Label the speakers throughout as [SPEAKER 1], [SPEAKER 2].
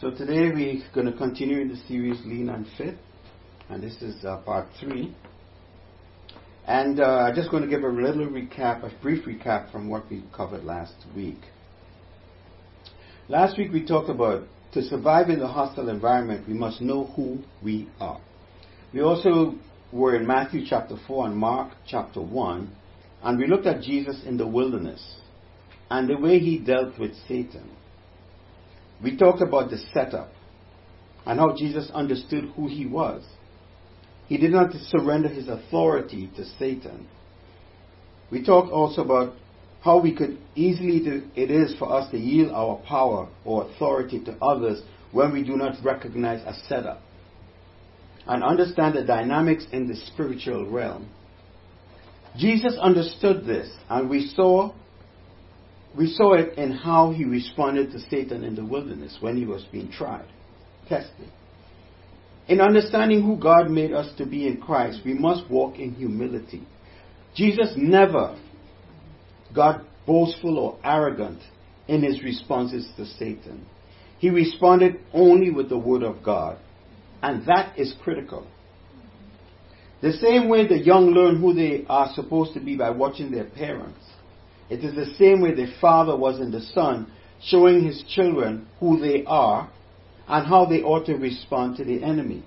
[SPEAKER 1] So today we're going to continue in the series Lean and Fit, and this is uh, part three. And uh, I'm just going to give a little recap, a brief recap from what we covered last week. Last week we talked about to survive in the hostile environment, we must know who we are. We also were in Matthew chapter 4 and Mark chapter 1, and we looked at Jesus in the wilderness and the way he dealt with Satan. We talked about the setup and how Jesus understood who he was. He did not surrender his authority to Satan. We talked also about how we could easily do, it is for us to yield our power or authority to others when we do not recognize a setup and understand the dynamics in the spiritual realm. Jesus understood this and we saw we saw it in how he responded to Satan in the wilderness when he was being tried, tested. In understanding who God made us to be in Christ, we must walk in humility. Jesus never got boastful or arrogant in his responses to Satan. He responded only with the word of God, and that is critical. The same way the young learn who they are supposed to be by watching their parents. It is the same way the Father was in the Son, showing his children who they are and how they ought to respond to the enemy.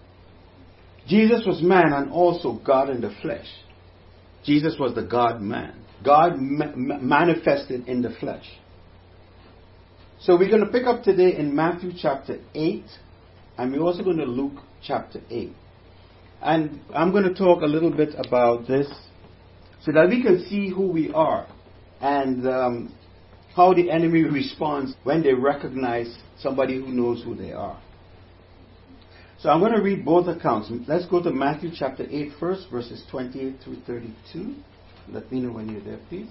[SPEAKER 1] Jesus was man and also God in the flesh. Jesus was the God man. God ma- manifested in the flesh. So we're going to pick up today in Matthew chapter 8, and we're also going to Luke chapter 8. And I'm going to talk a little bit about this so that we can see who we are and um, how the enemy responds when they recognize somebody who knows who they are. So I'm going to read both accounts. Let's go to Matthew chapter 8 first, verses 28 through 32. Let me know when you're there, please.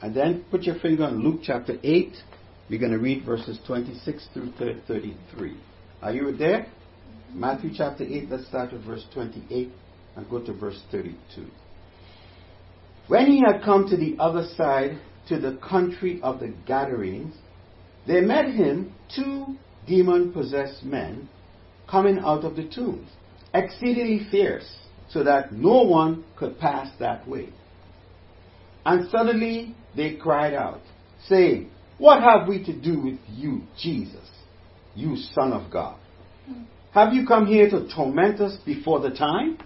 [SPEAKER 1] And then put your finger on Luke chapter 8. We're going to read verses 26 through 33. Are you there? Matthew chapter 8, let's start with verse 28 and go to verse 32. When he had come to the other side, to the country of the Gadarenes, there met him two demon possessed men coming out of the tombs, exceedingly fierce, so that no one could pass that way. And suddenly they cried out, saying, What have we to do with you, Jesus, you Son of God? Have you come here to torment us before the time?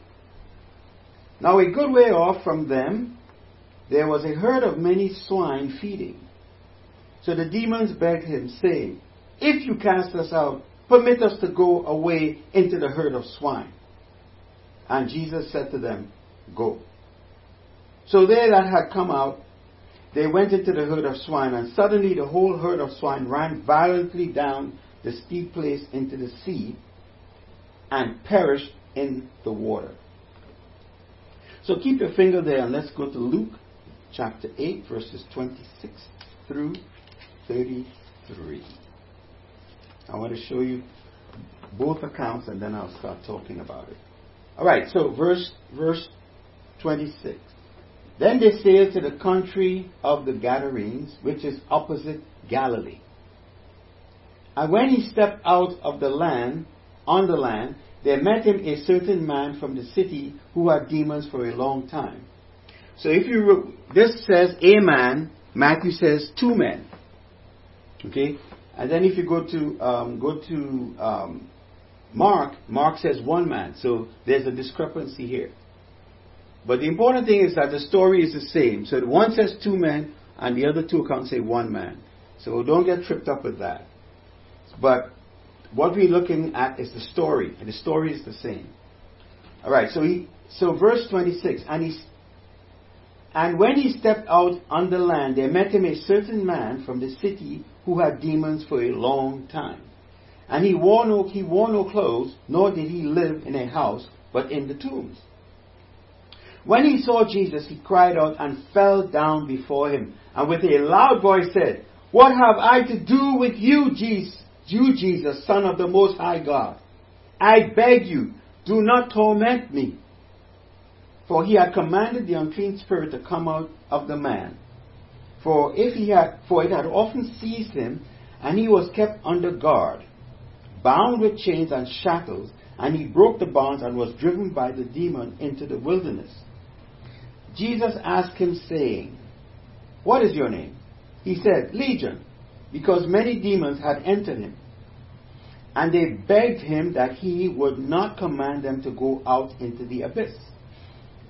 [SPEAKER 1] Now, a good way off from them, there was a herd of many swine feeding. So the demons begged him, saying, If you cast us out, permit us to go away into the herd of swine. And Jesus said to them, Go. So they that had come out, they went into the herd of swine, and suddenly the whole herd of swine ran violently down the steep place into the sea and perished in the water. So keep your finger there and let's go to Luke chapter 8, verses 26 through 33. I want to show you both accounts and then I'll start talking about it. All right, so verse verse 26. Then they sailed to the country of the Gadarenes, which is opposite Galilee. And when he stepped out of the land, on the land, there met him a certain man from the city who had demons for a long time. So if you this says a man, Matthew says two men. Okay, and then if you go to um, go to um, Mark, Mark says one man. So there's a discrepancy here. But the important thing is that the story is the same. So one says two men, and the other two accounts say one man. So don't get tripped up with that. But what we're looking at is the story, and the story is the same. All right. So he, so verse 26, and he, and when he stepped out on the land, there met him a certain man from the city who had demons for a long time. And he wore no, he wore no clothes, nor did he live in a house, but in the tombs. When he saw Jesus, he cried out and fell down before him, and with a loud voice said, What have I to do with you, Jesus, you Jesus, Son of the Most High God? I beg you, do not torment me. For he had commanded the unclean spirit to come out of the man. For if he had, for it had often seized him, and he was kept under guard. bound with chains and shackles, and he broke the bonds and was driven by the demon into the wilderness. Jesus asked him, saying, What is your name? He said, Legion, because many demons had entered him. And they begged him that he would not command them to go out into the abyss.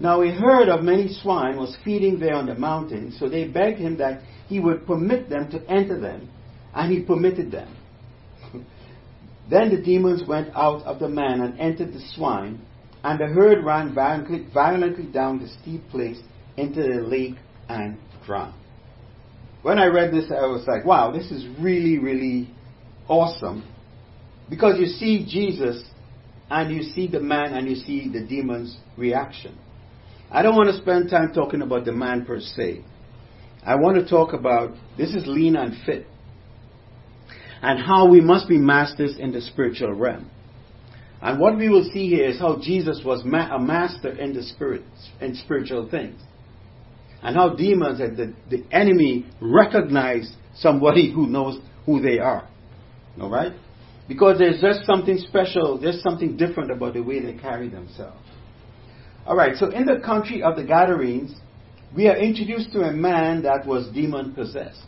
[SPEAKER 1] Now a herd of many swine was feeding there on the mountain, so they begged him that he would permit them to enter them, and he permitted them. then the demons went out of the man and entered the swine, and the herd ran violently, violently down the steep place into the lake and drowned. When I read this, I was like, wow, this is really, really awesome. Because you see Jesus and you see the man and you see the demon's reaction. I don't want to spend time talking about the man per se. I want to talk about this is lean and fit and how we must be masters in the spiritual realm. And what we will see here is how Jesus was ma- a master in the spirit, in spiritual things. And how demons and the, the enemy recognize somebody who knows who they are. Alright? Because there's just something special, there's something different about the way they carry themselves. Alright, so in the country of the Gadarenes, we are introduced to a man that was demon possessed.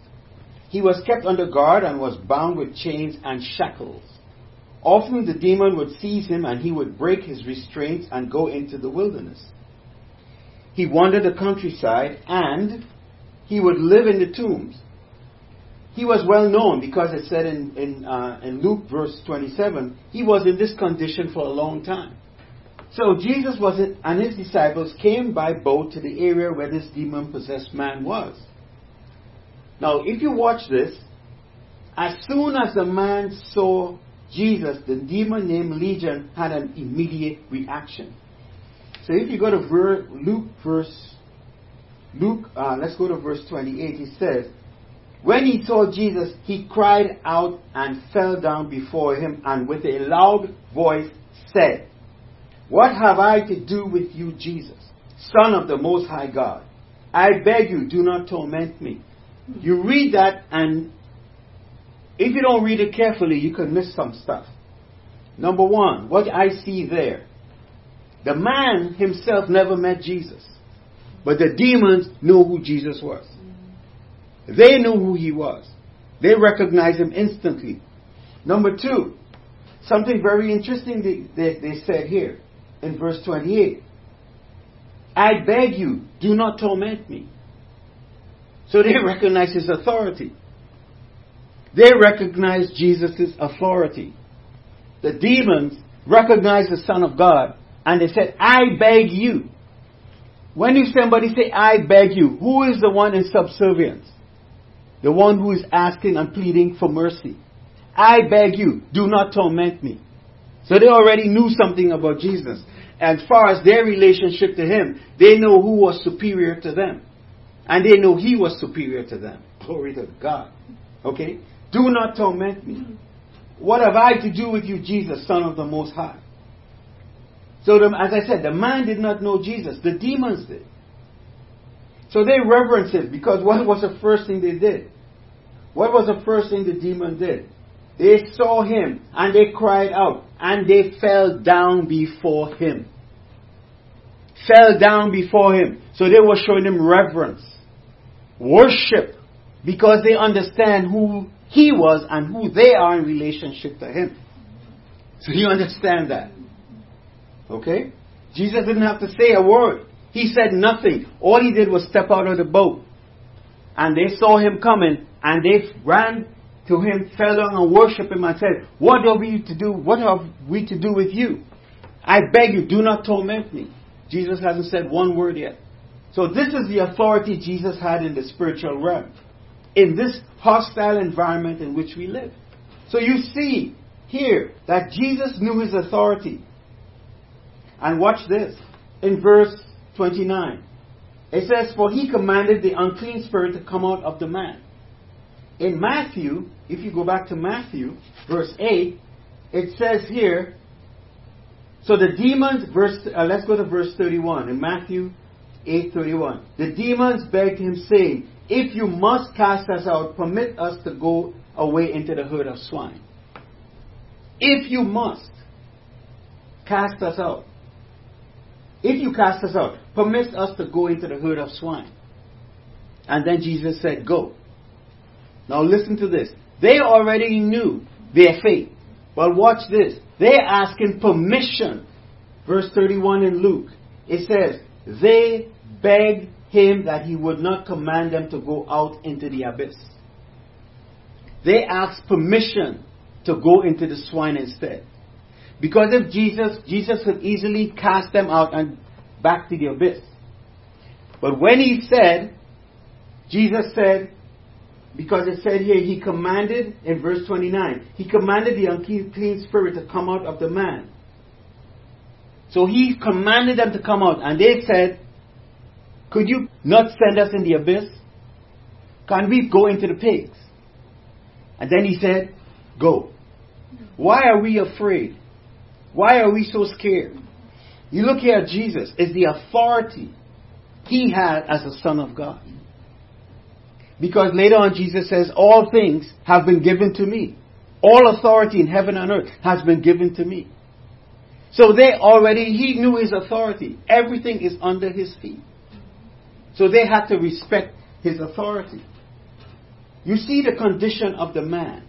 [SPEAKER 1] He was kept under guard and was bound with chains and shackles. Often the demon would seize him and he would break his restraints and go into the wilderness. He wandered the countryside and he would live in the tombs he was well known because it said in, in, uh, in Luke verse 27, he was in this condition for a long time. So Jesus was in, and his disciples came by boat to the area where this demon possessed man was. Now, if you watch this, as soon as the man saw Jesus, the demon named Legion had an immediate reaction. So if you go to ver- Luke verse, Luke, uh, let's go to verse 28, he says, when he saw Jesus, he cried out and fell down before him and with a loud voice said, What have I to do with you, Jesus, Son of the Most High God? I beg you, do not torment me. You read that, and if you don't read it carefully, you can miss some stuff. Number one, what I see there the man himself never met Jesus, but the demons knew who Jesus was. They knew who he was. They recognized him instantly. Number two, something very interesting they, they, they said here in verse 28. I beg you, do not torment me. So they recognize his authority. They recognize Jesus' authority. The demons recognize the Son of God and they said, I beg you. When you somebody say, I beg you, who is the one in subservience? the one who is asking and pleading for mercy. I beg you, do not torment me. So they already knew something about Jesus. As far as their relationship to him, they know who was superior to them. And they know he was superior to them. Glory to God. Okay? Do not torment me. What have I to do with you, Jesus, Son of the Most High? So, the, as I said, the man did not know Jesus. The demons did. So they reverenced him because what was the first thing they did? What was the first thing the demon did? They saw him and they cried out and they fell down before him. Fell down before him. So they were showing him reverence, worship, because they understand who he was and who they are in relationship to him. So you understand that. Okay? Jesus didn't have to say a word. He said nothing. All he did was step out of the boat. And they saw him coming and they ran to him, fell down and worshipped him and said, What are we to do? What have we to do with you? I beg you, do not torment me. Jesus hasn't said one word yet. So this is the authority Jesus had in the spiritual realm. In this hostile environment in which we live. So you see here that Jesus knew his authority. And watch this. In verse 29. It says, For he commanded the unclean spirit to come out of the man in Matthew, if you go back to Matthew, verse 8, it says here, so the demons, verse, uh, let's go to verse 31, in Matthew 8:31. The demons begged him, saying, If you must cast us out, permit us to go away into the herd of swine. if you must, cast us out. If you cast us out, permit us to go into the herd of swine. And then Jesus said, Go. Now listen to this. They already knew their fate. But watch this. They're asking permission. Verse 31 in Luke. It says, They begged him that he would not command them to go out into the abyss. They asked permission to go into the swine instead. Because if Jesus, Jesus could easily cast them out and back to the abyss. But when he said, Jesus said, because it said here, he commanded, in verse 29, he commanded the unclean spirit to come out of the man. So he commanded them to come out, and they said, Could you not send us in the abyss? Can we go into the pigs? And then he said, Go. Why are we afraid? Why are we so scared? You look here at Jesus, it's the authority he had as a son of God. Because later on Jesus says, All things have been given to me. All authority in heaven and earth has been given to me. So they already, he knew his authority. Everything is under his feet. So they had to respect his authority. You see the condition of the man.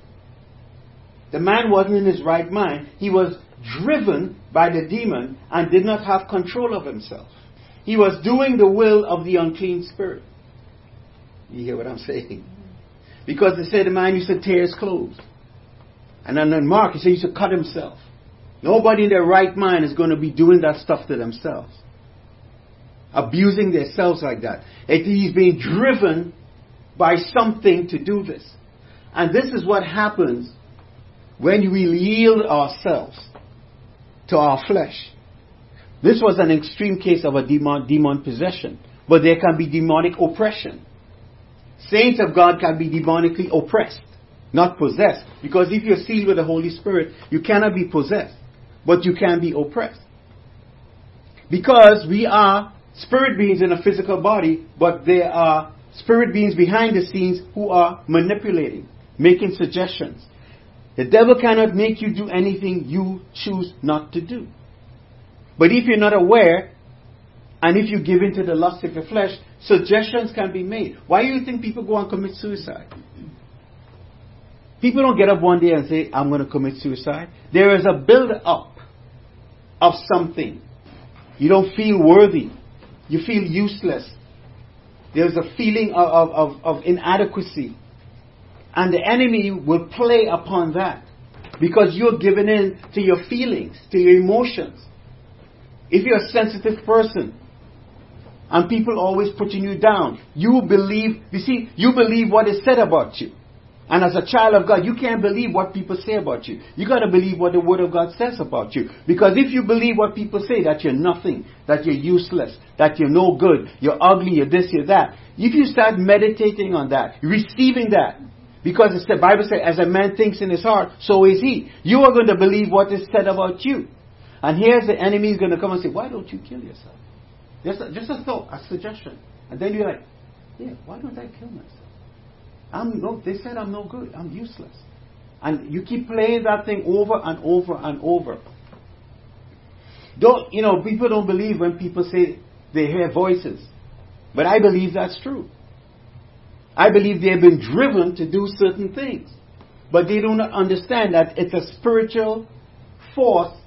[SPEAKER 1] The man wasn't in his right mind. He was driven by the demon and did not have control of himself. He was doing the will of the unclean spirit. You hear what I'm saying? Because they said the man used to tear his clothes. And then Mark, he said he used to cut himself. Nobody in their right mind is going to be doing that stuff to themselves. Abusing themselves like that. He's being driven by something to do this. And this is what happens when we yield ourselves to our flesh. This was an extreme case of a demon, demon possession, but there can be demonic oppression. Saints of God can be demonically oppressed, not possessed. Because if you're sealed with the Holy Spirit, you cannot be possessed, but you can be oppressed. Because we are spirit beings in a physical body, but there are spirit beings behind the scenes who are manipulating, making suggestions. The devil cannot make you do anything you choose not to do. But if you're not aware, and if you give in to the lust of your flesh, suggestions can be made. Why do you think people go and commit suicide? People don't get up one day and say, I'm going to commit suicide. There is a build up of something. You don't feel worthy. You feel useless. There's a feeling of, of, of inadequacy. And the enemy will play upon that because you're given in to your feelings, to your emotions. If you're a sensitive person, and people always putting you down. You believe, you see, you believe what is said about you. And as a child of God, you can't believe what people say about you. You gotta believe what the Word of God says about you. Because if you believe what people say, that you're nothing, that you're useless, that you're no good, you're ugly, you're this, you're that. If you start meditating on that, receiving that, because the Bible says, as a man thinks in his heart, so is he. You are going to believe what is said about you. And here's the enemy is going to come and say, why don't you kill yourself? Just a, just a thought, a suggestion. And then you're like, yeah, why don't I kill myself? I'm no, they said I'm no good. I'm useless. And you keep playing that thing over and over and over. Don't, you know, people don't believe when people say they hear voices. But I believe that's true. I believe they have been driven to do certain things. But they do not understand that it's a spiritual force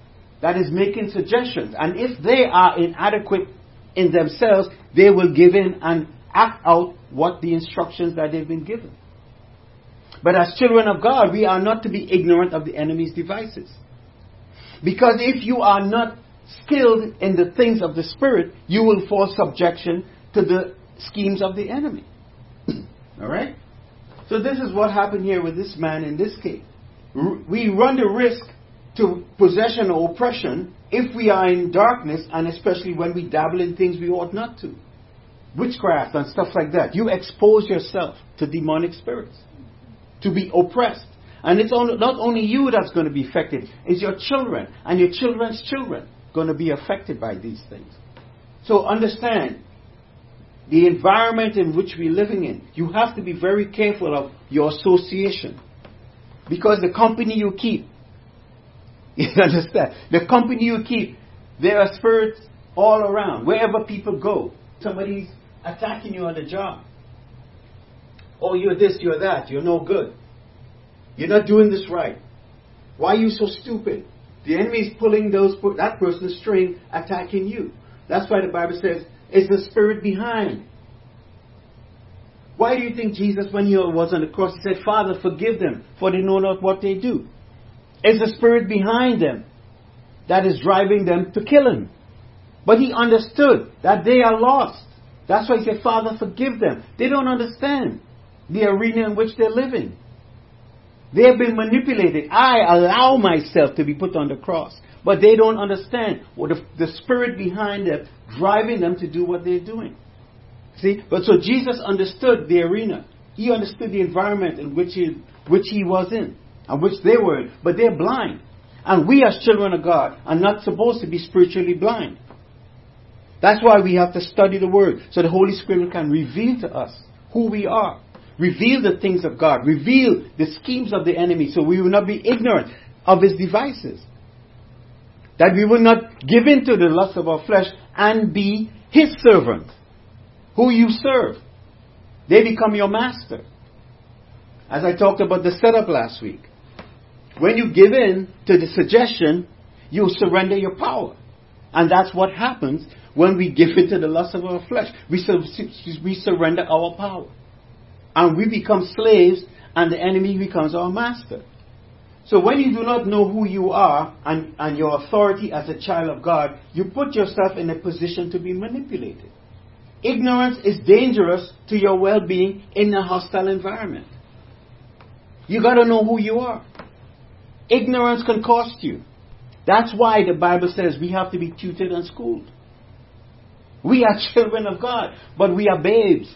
[SPEAKER 1] that is making suggestions. And if they are inadequate in themselves, they will give in and act out what the instructions that they've been given. But as children of God, we are not to be ignorant of the enemy's devices. Because if you are not skilled in the things of the Spirit, you will fall subjection to the schemes of the enemy. Alright? So this is what happened here with this man in this case. We run the risk to possession or oppression if we are in darkness and especially when we dabble in things we ought not to. Witchcraft and stuff like that. You expose yourself to demonic spirits, to be oppressed. And it's not only you that's going to be affected, it's your children and your children's children going to be affected by these things. So understand the environment in which we're living in. You have to be very careful of your association. Because the company you keep You understand? The company you keep, there are spirits all around. Wherever people go, somebody's attacking you on the job. Oh, you're this, you're that, you're no good. You're not doing this right. Why are you so stupid? The enemy is pulling those that person's string, attacking you. That's why the Bible says it's the spirit behind. Why do you think Jesus, when he was on the cross, he said, Father, forgive them, for they know not what they do? It's the spirit behind them that is driving them to kill him. But he understood that they are lost. That's why he said, Father, forgive them. They don't understand the arena in which they're living. They have been manipulated. I allow myself to be put on the cross. But they don't understand what the, the spirit behind them driving them to do what they're doing. See? But so Jesus understood the arena. He understood the environment in which he, which he was in and which they were. But they're blind. And we as children of God are not supposed to be spiritually blind. That's why we have to study the Word so the Holy Spirit can reveal to us who we are. Reveal the things of God. Reveal the schemes of the enemy so we will not be ignorant of his devices. That we will not give in to the lust of our flesh and be his servant. Who you serve. They become your master. As I talked about the setup last week. When you give in to the suggestion, you surrender your power. And that's what happens when we give in to the lust of our flesh. We, we surrender our power and we become slaves, and the enemy becomes our master. So when you do not know who you are and, and your authority as a child of God, you put yourself in a position to be manipulated. Ignorance is dangerous to your well being in a hostile environment. You got to know who you are. Ignorance can cost you. That's why the Bible says we have to be tutored and schooled. We are children of God, but we are babes.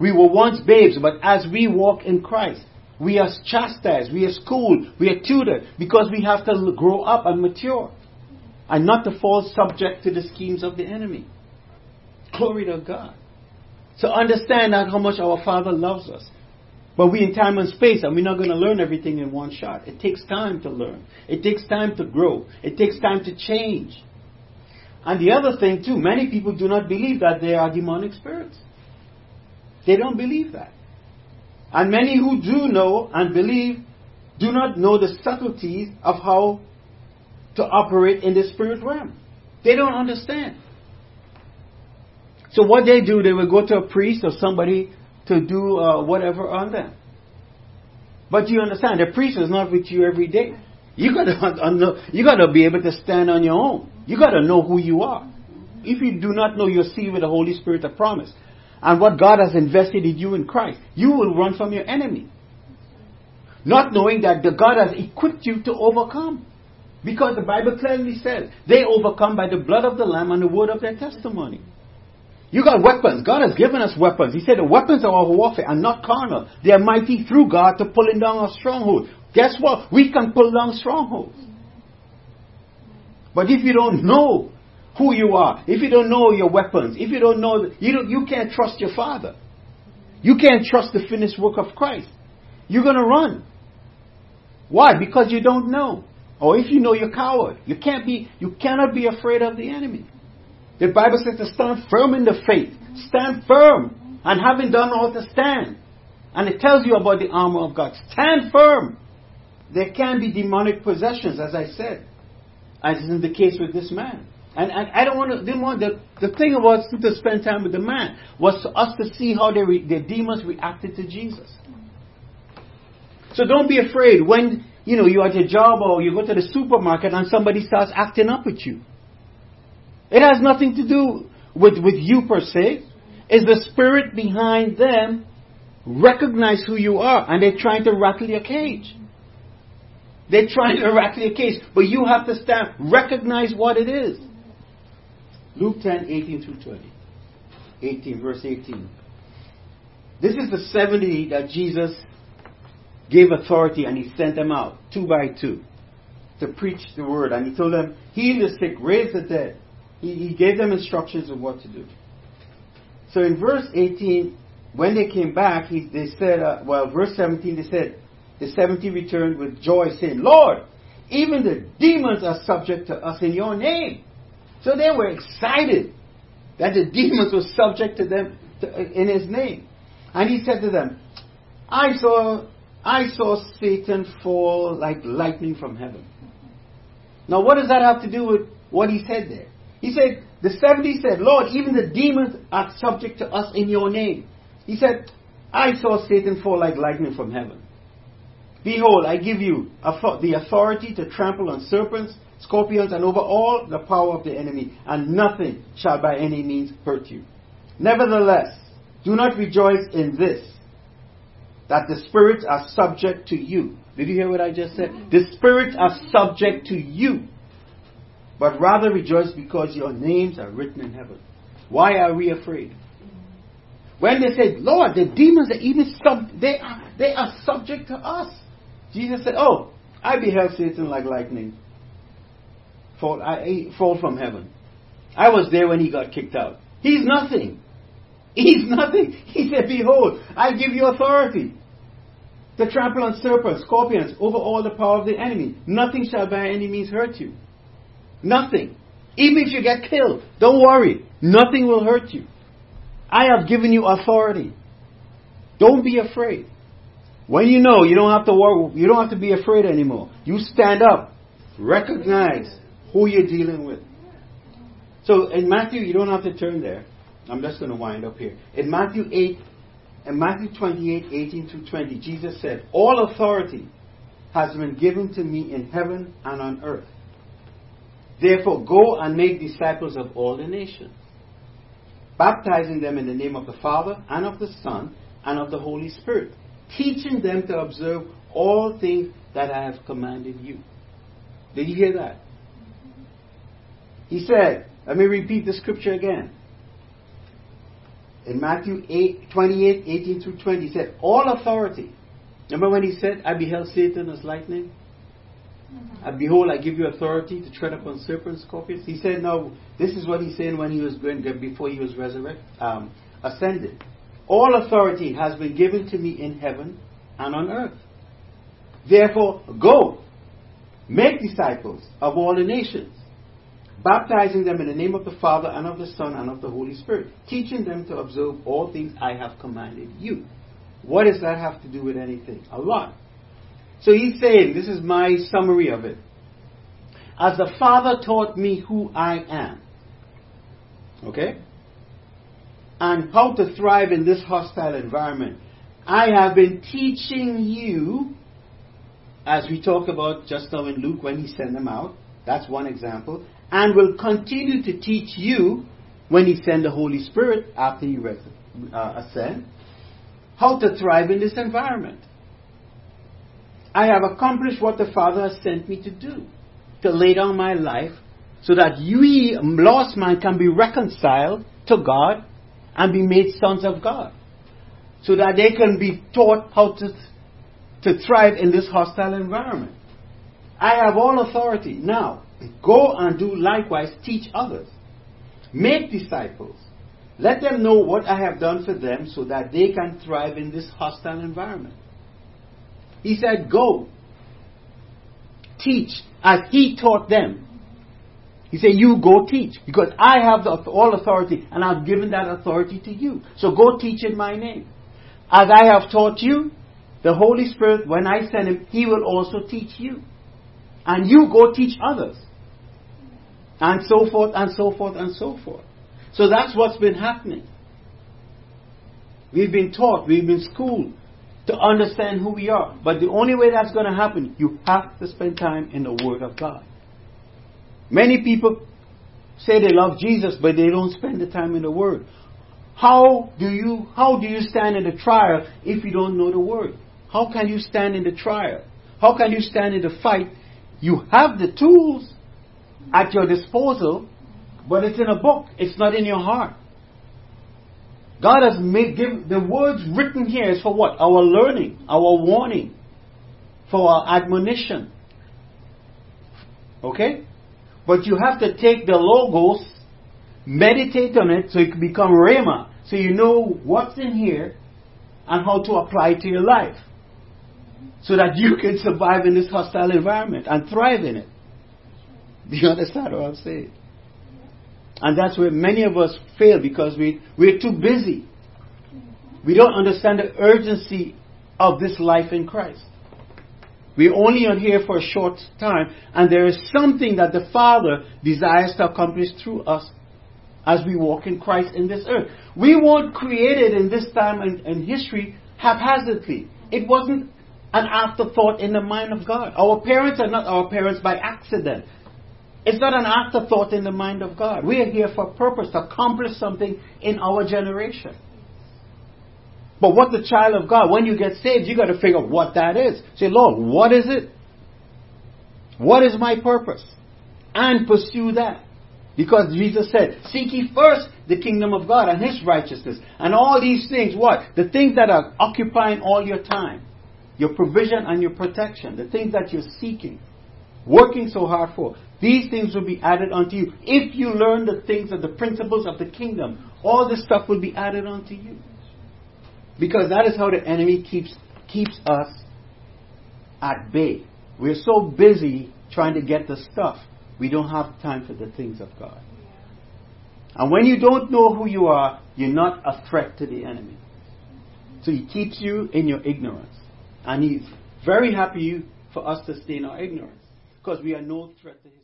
[SPEAKER 1] We were once babes, but as we walk in Christ, we are chastised, we are schooled, we are tutored, because we have to grow up and mature, and not to fall subject to the schemes of the enemy. Glory to God. So understand that how much our Father loves us. But we in time and space, and we're not going to learn everything in one shot. It takes time to learn. It takes time to grow. It takes time to change. And the other thing too, many people do not believe that they are demonic spirits. They don't believe that. And many who do know and believe do not know the subtleties of how to operate in the spirit realm. They don't understand. So what they do, they will go to a priest or somebody to do uh, whatever on them. But you understand, the priest is not with you every day. You gotta you gotta be able to stand on your own. You gotta know who you are. If you do not know, you're sealed with the Holy Spirit of promise and what God has invested in you in Christ, you will run from your enemy. Not knowing that the God has equipped you to overcome. Because the Bible clearly says they overcome by the blood of the Lamb and the word of their testimony. You got weapons. God has given us weapons. He said the weapons of our warfare are not carnal. They are mighty through God to pulling down our strongholds. Guess what? We can pull down strongholds. But if you don't know who you are, if you don't know your weapons, if you don't know, you, don't, you can't trust your Father. You can't trust the finished work of Christ. You're going to run. Why? Because you don't know. Or if you know, you're coward. You can't be, you cannot be afraid of the enemy. The Bible says to stand firm in the faith. Stand firm. And having done all to stand. And it tells you about the armor of God. Stand firm. There can be demonic possessions, as I said, as is the case with this man. And, and I don't want to, didn't want the, the thing was to spend time with the man was for us to see how re, the demons reacted to Jesus. So don't be afraid when you know you're at your job or you go to the supermarket and somebody starts acting up with you. It has nothing to do with, with you per se. It's the spirit behind them recognize who you are and they're trying to rattle your cage. They're trying to rattle your cage, but you have to stand, recognize what it is. Luke 10, 18 through 20. 18, verse 18. This is the 70 that Jesus gave authority and he sent them out, two by two, to preach the word. And he told them, heal the sick, raise the dead. He, he gave them instructions of what to do. So in verse 18, when they came back, he, they said, uh, well, verse 17, they said, the 70 returned with joy, saying, Lord, even the demons are subject to us in your name. So they were excited that the demons were subject to them to, in his name. And he said to them, I saw, I saw Satan fall like lightning from heaven. Now, what does that have to do with what he said there? He said, the 70 said, Lord, even the demons are subject to us in your name. He said, I saw Satan fall like lightning from heaven. Behold, I give you the authority to trample on serpents, scorpions, and over all the power of the enemy, and nothing shall by any means hurt you. Nevertheless, do not rejoice in this, that the spirits are subject to you. Did you hear what I just said? The spirits are subject to you. But rather rejoice because your names are written in heaven. Why are we afraid? When they said, Lord, the demons are even sub, they are, they are subject to us. Jesus said, Oh, I beheld Satan like lightning fall, I, fall from heaven. I was there when he got kicked out. He's nothing. He's nothing. He said, Behold, I give you authority to trample on serpents, scorpions, over all the power of the enemy. Nothing shall by any means hurt you. Nothing. Even if you get killed, don't worry. Nothing will hurt you. I have given you authority. Don't be afraid. When you know, you don't have to worry, you don't have to be afraid anymore. You stand up, recognize who you're dealing with. So in Matthew, you don't have to turn there. I'm just going to wind up here. In Matthew 8, in Matthew 28, 18 through 20, Jesus said, All authority has been given to me in heaven and on earth. Therefore, go and make disciples of all the nations, baptizing them in the name of the Father and of the Son and of the Holy Spirit, teaching them to observe all things that I have commanded you. Did you hear that? He said, let me repeat the scripture again. In Matthew 8, 28, 18 through 20, he said, All authority. Remember when he said, I beheld Satan as lightning? Mm-hmm. And behold, I give you authority to tread upon serpents, scorpions. He said, no, this is what he's saying when he was going before he was resurrected, um, ascended. All authority has been given to me in heaven and on earth. Therefore, go, make disciples of all the nations, baptizing them in the name of the Father and of the Son and of the Holy Spirit, teaching them to observe all things I have commanded you. What does that have to do with anything? A lot. So he's saying, this is my summary of it. As the Father taught me who I am, okay, and how to thrive in this hostile environment, I have been teaching you, as we talked about just now in Luke when he sent them out. That's one example. And will continue to teach you when he sent the Holy Spirit after he uh, ascend, how to thrive in this environment. I have accomplished what the Father has sent me to do, to lay down my life so that we, lost man, can be reconciled to God and be made sons of God. So that they can be taught how to, to thrive in this hostile environment. I have all authority. Now, go and do likewise, teach others. Make disciples. Let them know what I have done for them so that they can thrive in this hostile environment. He said, Go, teach as he taught them. He said, You go teach because I have the, all authority and I've given that authority to you. So go teach in my name. As I have taught you, the Holy Spirit, when I send him, he will also teach you. And you go teach others. And so forth and so forth and so forth. So that's what's been happening. We've been taught, we've been schooled to understand who we are. But the only way that's going to happen, you have to spend time in the Word of God. Many people say they love Jesus, but they don't spend the time in the Word. How do you how do you stand in the trial if you don't know the Word? How can you stand in the trial? How can you stand in the fight? You have the tools at your disposal, but it's in a book. It's not in your heart. God has made give the words written here is for what? Our learning, our warning, for our admonition. Okay? But you have to take the logos, meditate on it so it can become rhema. So you know what's in here and how to apply it to your life. so that you can survive in this hostile environment and thrive in it. Do you understand what I'm saying? And that's where many of us fail because we, we're too busy. We don't understand the urgency of this life in Christ. We're only on here for a short time, and there is something that the Father desires to accomplish through us as we walk in Christ in this earth. We weren't created in this time in, in history haphazardly. It wasn't an afterthought in the mind of God. Our parents are not our parents by accident. It's not an afterthought in the mind of God. We are here for a purpose to accomplish something in our generation. But what the child of God, when you get saved, you got to figure out what that is. Say, Lord, what is it? What is my purpose? And pursue that. Because Jesus said, Seek ye first the kingdom of God and his righteousness. And all these things, what? The things that are occupying all your time. Your provision and your protection. The things that you're seeking. Working so hard for. These things will be added unto you. If you learn the things of the principles of the kingdom, all this stuff will be added unto you. Because that is how the enemy keeps, keeps us at bay. We're so busy trying to get the stuff, we don't have time for the things of God. And when you don't know who you are, you're not a threat to the enemy. So he keeps you in your ignorance. And he's very happy for us to stay in our ignorance. Because we are no threat to his